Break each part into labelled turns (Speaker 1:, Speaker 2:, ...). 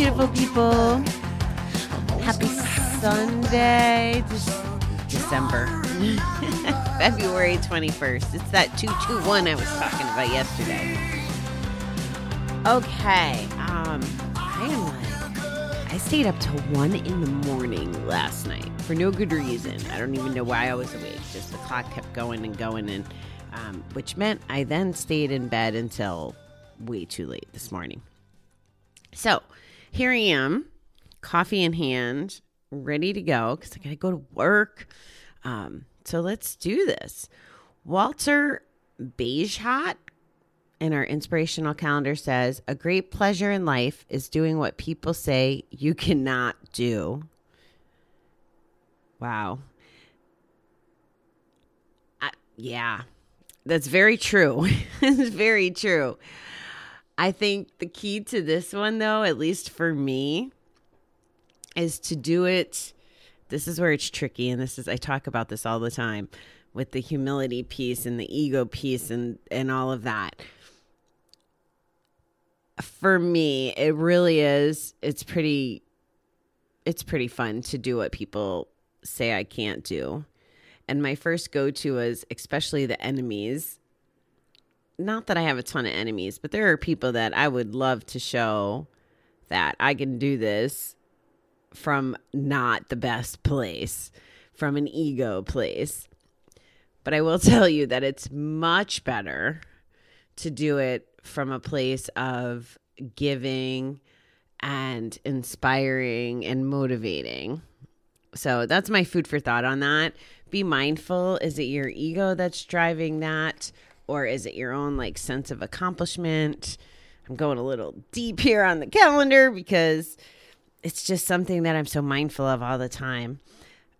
Speaker 1: beautiful people. Happy Sunday, December, February 21st. It's that 221 I was talking about yesterday. Okay, um, I am like, I stayed up till 1 in the morning last night for no good reason. I don't even know why I was awake. Just the clock kept going and going, and um, which meant I then stayed in bed until way too late this morning. So here I am, coffee in hand, ready to go because I got to go to work. Um, so let's do this. Walter Bagehot in our inspirational calendar says, A great pleasure in life is doing what people say you cannot do. Wow. I, yeah, that's very true. it's very true. I think the key to this one, though, at least for me, is to do it. This is where it's tricky. And this is, I talk about this all the time with the humility piece and the ego piece and, and all of that. For me, it really is, it's pretty, it's pretty fun to do what people say I can't do. And my first go to is especially the enemies not that I have a ton of enemies, but there are people that I would love to show that I can do this from not the best place, from an ego place. But I will tell you that it's much better to do it from a place of giving and inspiring and motivating. So that's my food for thought on that. Be mindful. Is it your ego that's driving that? Or is it your own like sense of accomplishment? I'm going a little deep here on the calendar because it's just something that I'm so mindful of all the time.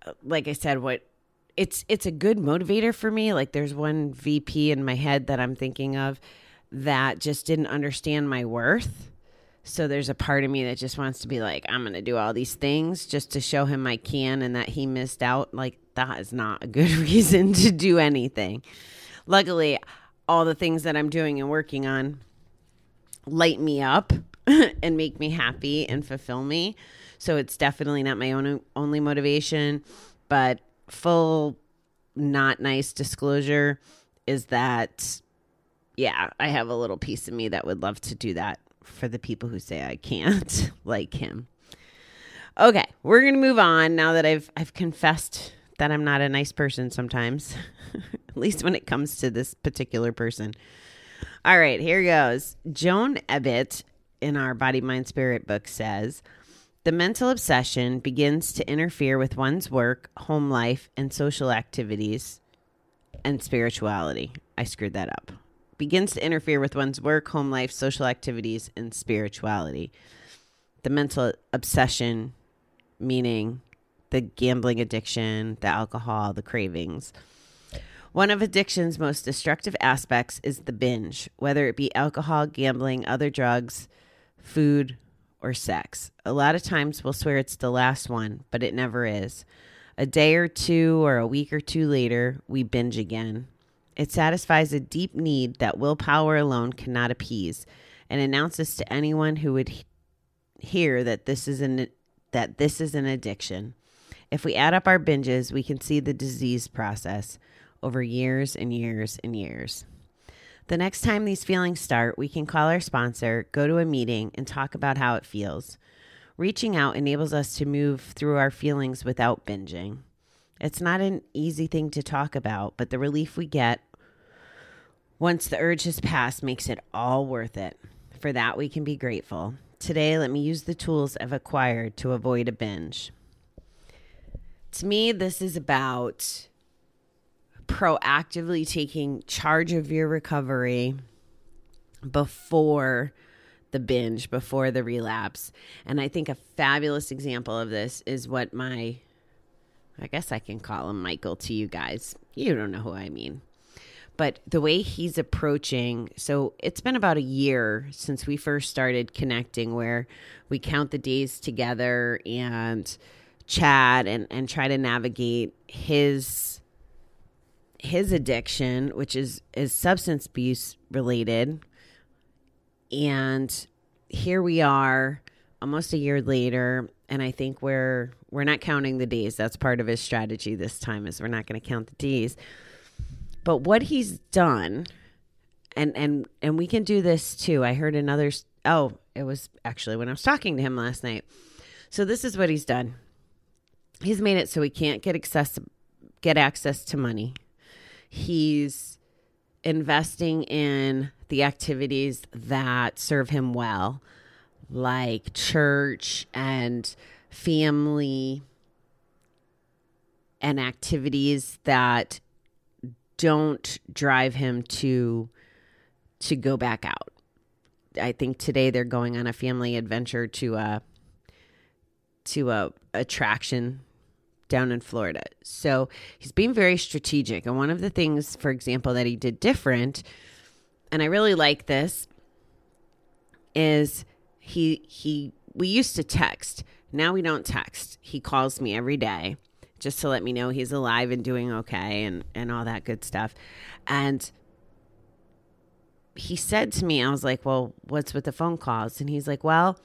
Speaker 1: Uh, like I said, what it's it's a good motivator for me. Like there's one VP in my head that I'm thinking of that just didn't understand my worth. So there's a part of me that just wants to be like, I'm going to do all these things just to show him I can and that he missed out. Like that is not a good reason to do anything. Luckily, all the things that I'm doing and working on light me up and make me happy and fulfill me. So it's definitely not my own only motivation, but full not nice disclosure is that yeah, I have a little piece of me that would love to do that for the people who say I can't like him. Okay, we're going to move on now that I've I've confessed that I'm not a nice person sometimes. at least when it comes to this particular person. All right, here goes. Joan Ebbett in our Body, Mind, Spirit book says the mental obsession begins to interfere with one's work, home life, and social activities and spirituality. I screwed that up. Begins to interfere with one's work, home life, social activities, and spirituality. The mental obsession, meaning the gambling addiction, the alcohol, the cravings. One of addiction's most destructive aspects is the binge, whether it be alcohol, gambling, other drugs, food, or sex. A lot of times we'll swear it's the last one, but it never is. A day or two or a week or two later, we binge again. It satisfies a deep need that willpower alone cannot appease and announces to anyone who would hear that this is an that this is an addiction. If we add up our binges, we can see the disease process over years and years and years. The next time these feelings start, we can call our sponsor, go to a meeting, and talk about how it feels. Reaching out enables us to move through our feelings without binging. It's not an easy thing to talk about, but the relief we get once the urge has passed makes it all worth it. For that, we can be grateful. Today, let me use the tools I've acquired to avoid a binge. To me, this is about proactively taking charge of your recovery before the binge, before the relapse. And I think a fabulous example of this is what my, I guess I can call him Michael to you guys. You don't know who I mean. But the way he's approaching, so it's been about a year since we first started connecting, where we count the days together and chat and, and try to navigate his his addiction, which is is substance abuse related, And here we are almost a year later and I think we're we're not counting the days. That's part of his strategy this time is we're not going to count the days. But what he's done and and and we can do this too. I heard another oh, it was actually when I was talking to him last night. So this is what he's done. He's made it so he can't get access get access to money. He's investing in the activities that serve him well, like church and family and activities that don't drive him to to go back out. I think today they're going on a family adventure to a to a attraction down in Florida. So he's being very strategic. And one of the things, for example, that he did different, and I really like this, is he he we used to text. Now we don't text. He calls me every day just to let me know he's alive and doing okay and and all that good stuff. And he said to me, I was like, "Well, what's with the phone calls?" And he's like, "Well,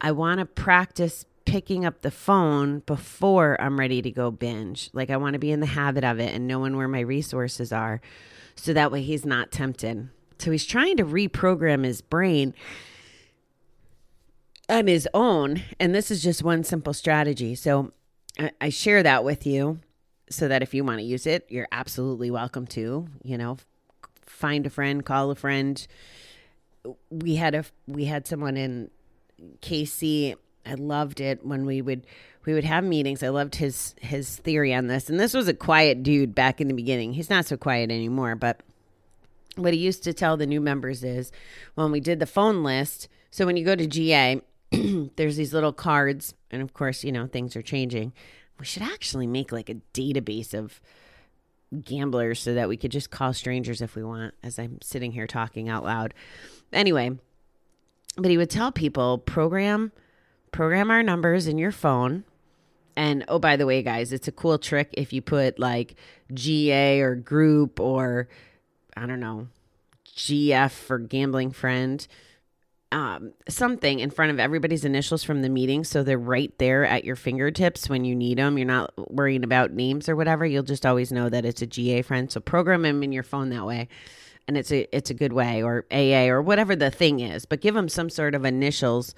Speaker 1: I want to practice picking up the phone before I'm ready to go binge. Like I want to be in the habit of it and knowing where my resources are so that way he's not tempted. So he's trying to reprogram his brain on his own. And this is just one simple strategy. So I, I share that with you so that if you want to use it, you're absolutely welcome to. You know, find a friend, call a friend. We had a we had someone in KC I loved it when we would we would have meetings. I loved his his theory on this. And this was a quiet dude back in the beginning. He's not so quiet anymore, but what he used to tell the new members is when we did the phone list, so when you go to GA, there's these little cards and of course, you know, things are changing. We should actually make like a database of gamblers so that we could just call strangers if we want as I'm sitting here talking out loud. Anyway, but he would tell people program program our numbers in your phone. And oh, by the way, guys, it's a cool trick if you put like GA or group or I don't know, GF for gambling friend, um, something in front of everybody's initials from the meeting. So they're right there at your fingertips when you need them. You're not worrying about names or whatever. You'll just always know that it's a GA friend. So program them in your phone that way. And it's a, it's a good way or AA or whatever the thing is, but give them some sort of initials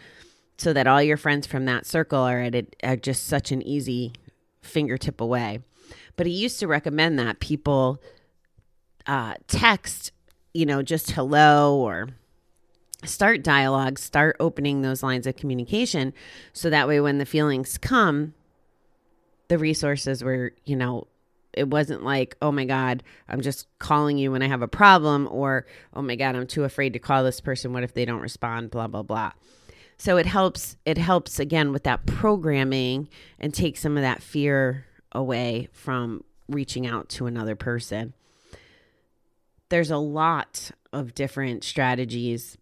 Speaker 1: so that all your friends from that circle are at it are just such an easy fingertip away. But he used to recommend that people uh, text, you know, just hello or start dialogue, start opening those lines of communication so that way when the feelings come, the resources were, you know, it wasn't like, oh my God, I'm just calling you when I have a problem, or oh my God, I'm too afraid to call this person. What if they don't respond? Blah, blah, blah. So it helps it helps again with that programming and take some of that fear away from reaching out to another person. There's a lot of different strategies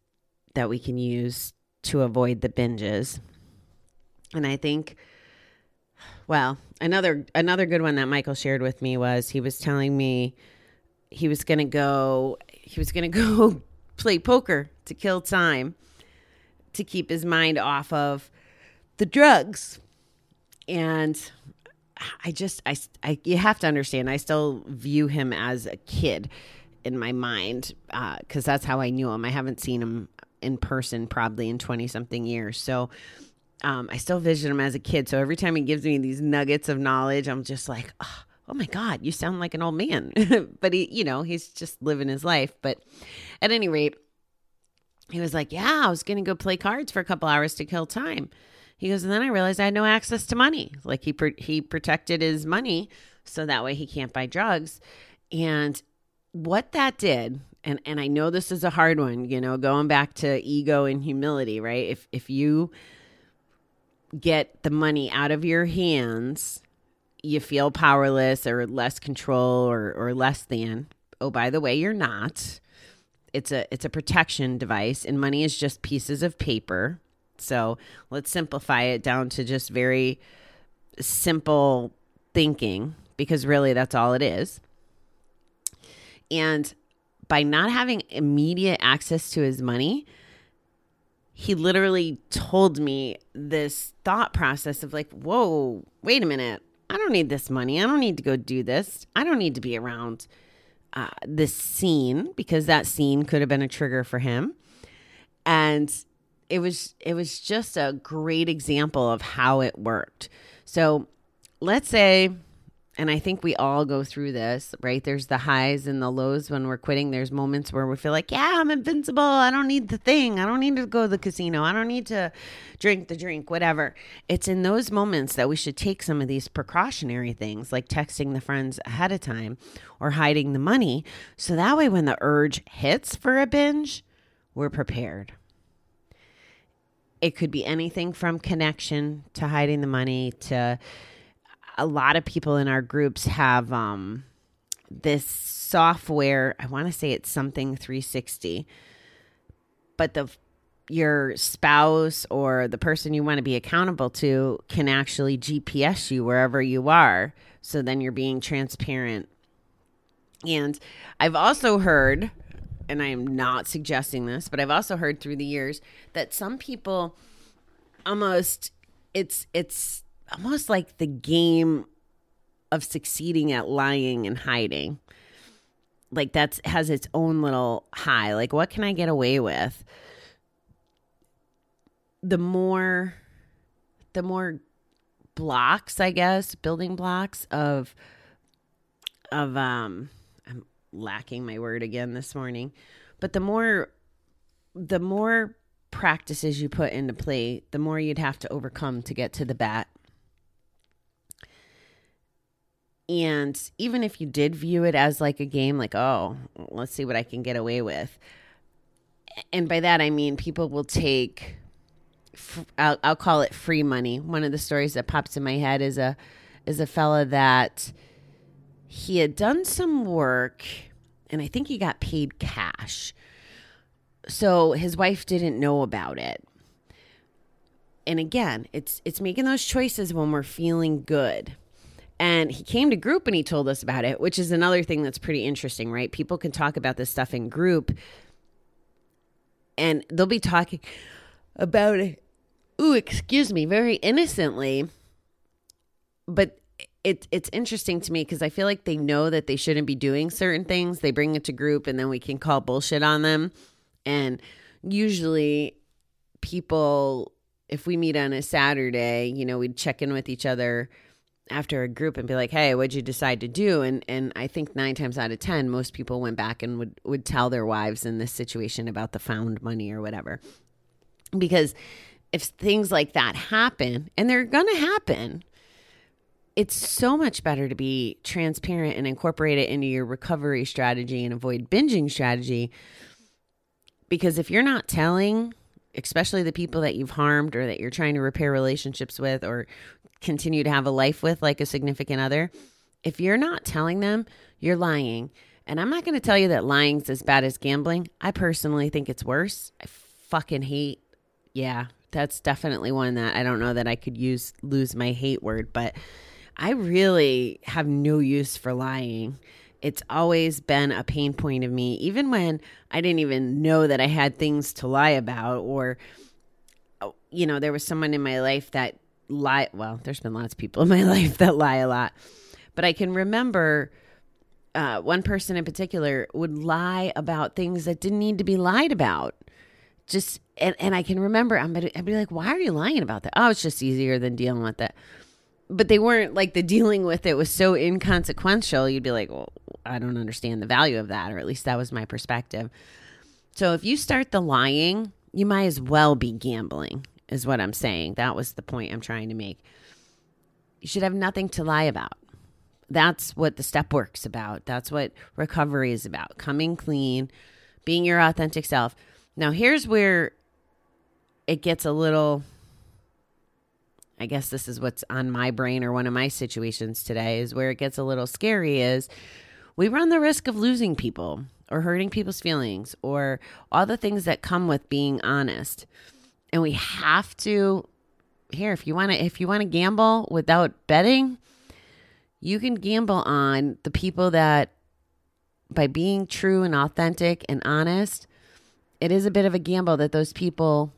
Speaker 1: that we can use to avoid the binges. And I think well, another another good one that Michael shared with me was he was telling me he was going to go he was going to go play poker to kill time to keep his mind off of the drugs. And I just, I, I, you have to understand, I still view him as a kid in my mind because uh, that's how I knew him. I haven't seen him in person probably in 20 something years. So, um, I still vision him as a kid. So every time he gives me these nuggets of knowledge, I'm just like, oh, oh my God, you sound like an old man. but he, you know, he's just living his life. But at any rate, he was like, Yeah, I was going to go play cards for a couple hours to kill time. He goes, and then I realized I had no access to money. Like he he protected his money so that way he can't buy drugs. And what that did, and and I know this is a hard one, you know, going back to ego and humility, right? If if you get the money out of your hands, you feel powerless or less control or or less than. Oh, by the way, you're not it's a it's a protection device and money is just pieces of paper. So, let's simplify it down to just very simple thinking because really that's all it is. And by not having immediate access to his money, he literally told me this thought process of like, whoa, wait a minute. I don't need this money. I don't need to go do this. I don't need to be around uh, this scene because that scene could have been a trigger for him. And it was it was just a great example of how it worked. So let's say and I think we all go through this, right? There's the highs and the lows when we're quitting. There's moments where we feel like, yeah, I'm invincible. I don't need the thing. I don't need to go to the casino. I don't need to drink the drink, whatever. It's in those moments that we should take some of these precautionary things, like texting the friends ahead of time or hiding the money. So that way, when the urge hits for a binge, we're prepared. It could be anything from connection to hiding the money to a lot of people in our groups have um, this software. I want to say it's something 360, but the your spouse or the person you want to be accountable to can actually GPS you wherever you are. So then you're being transparent. And I've also heard, and I am not suggesting this, but I've also heard through the years that some people almost it's it's almost like the game of succeeding at lying and hiding. Like that's has its own little high. Like what can I get away with? The more the more blocks, I guess, building blocks of of um I'm lacking my word again this morning. But the more the more practices you put into play, the more you'd have to overcome to get to the bat And even if you did view it as like a game, like, oh, let's see what I can get away with. And by that, I mean people will take, I'll, I'll call it free money. One of the stories that pops in my head is a, is a fella that he had done some work and I think he got paid cash. So his wife didn't know about it. And again, it's it's making those choices when we're feeling good and he came to group and he told us about it, which is another thing that's pretty interesting, right? People can talk about this stuff in group and they'll be talking about it. Ooh, excuse me, very innocently. But it, it's interesting to me because I feel like they know that they shouldn't be doing certain things. They bring it to group and then we can call bullshit on them. And usually people, if we meet on a Saturday, you know, we'd check in with each other after a group and be like, "Hey, what'd you decide to do?" And and I think nine times out of ten, most people went back and would would tell their wives in this situation about the found money or whatever, because if things like that happen, and they're gonna happen, it's so much better to be transparent and incorporate it into your recovery strategy and avoid binging strategy. Because if you're not telling, especially the people that you've harmed or that you're trying to repair relationships with or continue to have a life with, like a significant other, if you're not telling them, you're lying. And I'm not going to tell you that lying's as bad as gambling. I personally think it's worse. I fucking hate. Yeah, that's definitely one that I don't know that I could use lose my hate word, but I really have no use for lying. It's always been a pain point of me, even when I didn't even know that I had things to lie about, or, oh, you know, there was someone in my life that lie. Well, there's been lots of people in my life that lie a lot, but I can remember uh, one person in particular would lie about things that didn't need to be lied about. Just and, and I can remember I'm I'd be like, why are you lying about that? Oh, it's just easier than dealing with it. But they weren't like the dealing with it was so inconsequential. You'd be like, well, I don't understand the value of that, or at least that was my perspective. So if you start the lying, you might as well be gambling is what I'm saying. That was the point I'm trying to make. You should have nothing to lie about. That's what the step work's about. That's what recovery is about. Coming clean, being your authentic self. Now, here's where it gets a little I guess this is what's on my brain or one of my situations today is where it gets a little scary is we run the risk of losing people or hurting people's feelings or all the things that come with being honest and we have to here if you want to if you want to gamble without betting you can gamble on the people that by being true and authentic and honest, it is a bit of a gamble that those people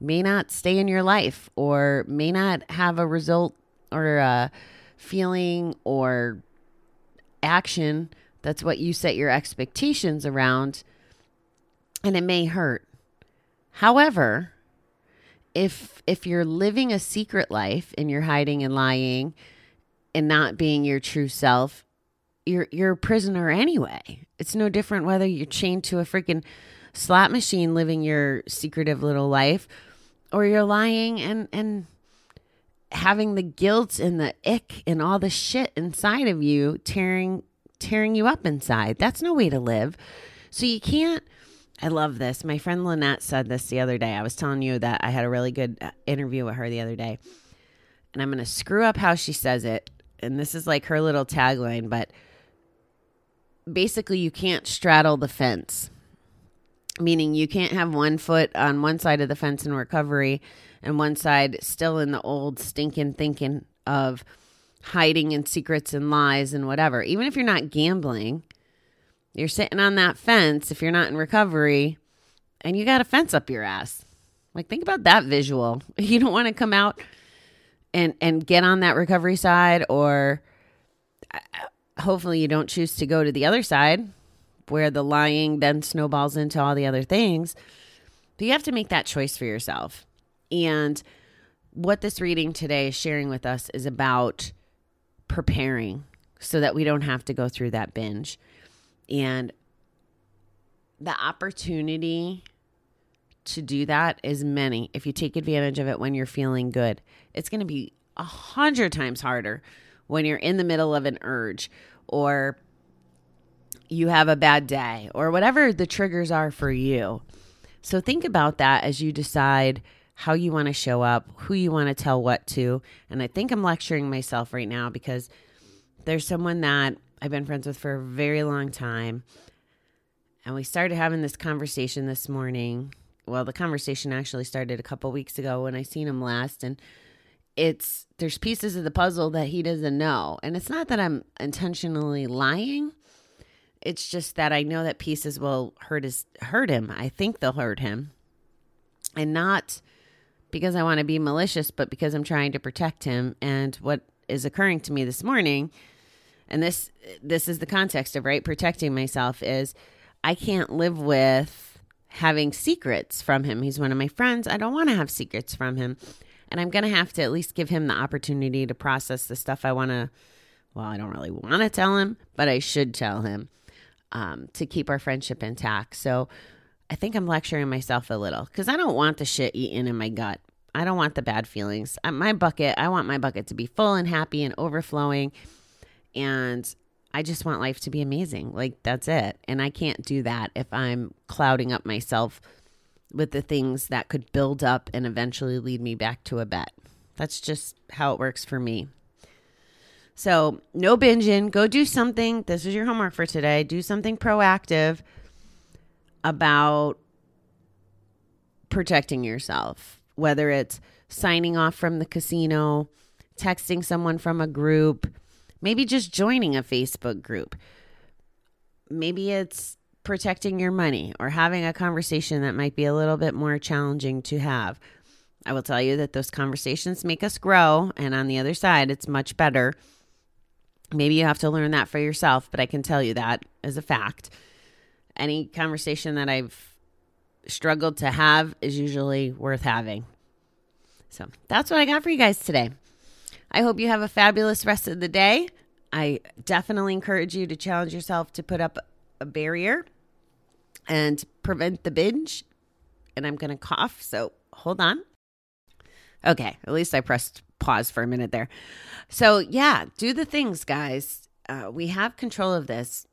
Speaker 1: may not stay in your life or may not have a result or a feeling or action that's what you set your expectations around and it may hurt. However if if you're living a secret life and you're hiding and lying and not being your true self you're you're a prisoner anyway it's no different whether you're chained to a freaking slot machine living your secretive little life or you're lying and and having the guilt and the ick and all the shit inside of you tearing tearing you up inside. That's no way to live. So you can't I love this. My friend Lynette said this the other day. I was telling you that I had a really good uh, interview with her the other day. And I'm going to screw up how she says it. And this is like her little tagline, but basically you can't straddle the fence meaning you can't have one foot on one side of the fence in recovery and one side still in the old stinking thinking of hiding and secrets and lies and whatever. Even if you're not gambling, you're sitting on that fence if you're not in recovery and you got a fence up your ass. Like think about that visual. You don't want to come out and and get on that recovery side or uh, hopefully you don't choose to go to the other side where the lying then snowballs into all the other things. But you have to make that choice for yourself. And what this reading today is sharing with us is about preparing so that we don't have to go through that binge. And the opportunity to do that is many if you take advantage of it when you're feeling good. It's going to be a hundred times harder when you're in the middle of an urge or you have a bad day or whatever the triggers are for you. So think about that as you decide how you want to show up, who you want to tell what to. And I think I'm lecturing myself right now because there's someone that I've been friends with for a very long time. And we started having this conversation this morning. Well, the conversation actually started a couple weeks ago when I seen him last and it's there's pieces of the puzzle that he doesn't know. And it's not that I'm intentionally lying. It's just that I know that pieces will hurt his hurt him. I think they'll hurt him. And not because I want to be malicious, but because I'm trying to protect him. And what is occurring to me this morning, and this this is the context of right protecting myself is I can't live with having secrets from him. He's one of my friends. I don't want to have secrets from him. And I'm going to have to at least give him the opportunity to process the stuff I want to well, I don't really want to tell him, but I should tell him um, to keep our friendship intact. So I think I'm lecturing myself a little because I don't want the shit eaten in my gut. I don't want the bad feelings. My bucket, I want my bucket to be full and happy and overflowing. And I just want life to be amazing. Like, that's it. And I can't do that if I'm clouding up myself with the things that could build up and eventually lead me back to a bet. That's just how it works for me. So, no binging. Go do something. This is your homework for today. Do something proactive about protecting yourself, whether it's signing off from the casino, texting someone from a group, maybe just joining a Facebook group. Maybe it's protecting your money or having a conversation that might be a little bit more challenging to have. I will tell you that those conversations make us grow, and on the other side, it's much better Maybe you have to learn that for yourself, but I can tell you that as a fact. Any conversation that I've struggled to have is usually worth having. So that's what I got for you guys today. I hope you have a fabulous rest of the day. I definitely encourage you to challenge yourself to put up a barrier and prevent the binge. And I'm going to cough, so hold on. Okay, at least I pressed pause for a minute there. So, yeah, do the things, guys. Uh, we have control of this.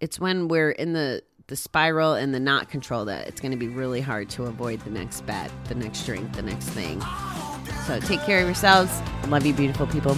Speaker 1: It's when we're in the the spiral and the not control that it's going to be really hard to avoid the next bet, the next drink, the next thing. So take care of yourselves. Love you, beautiful people.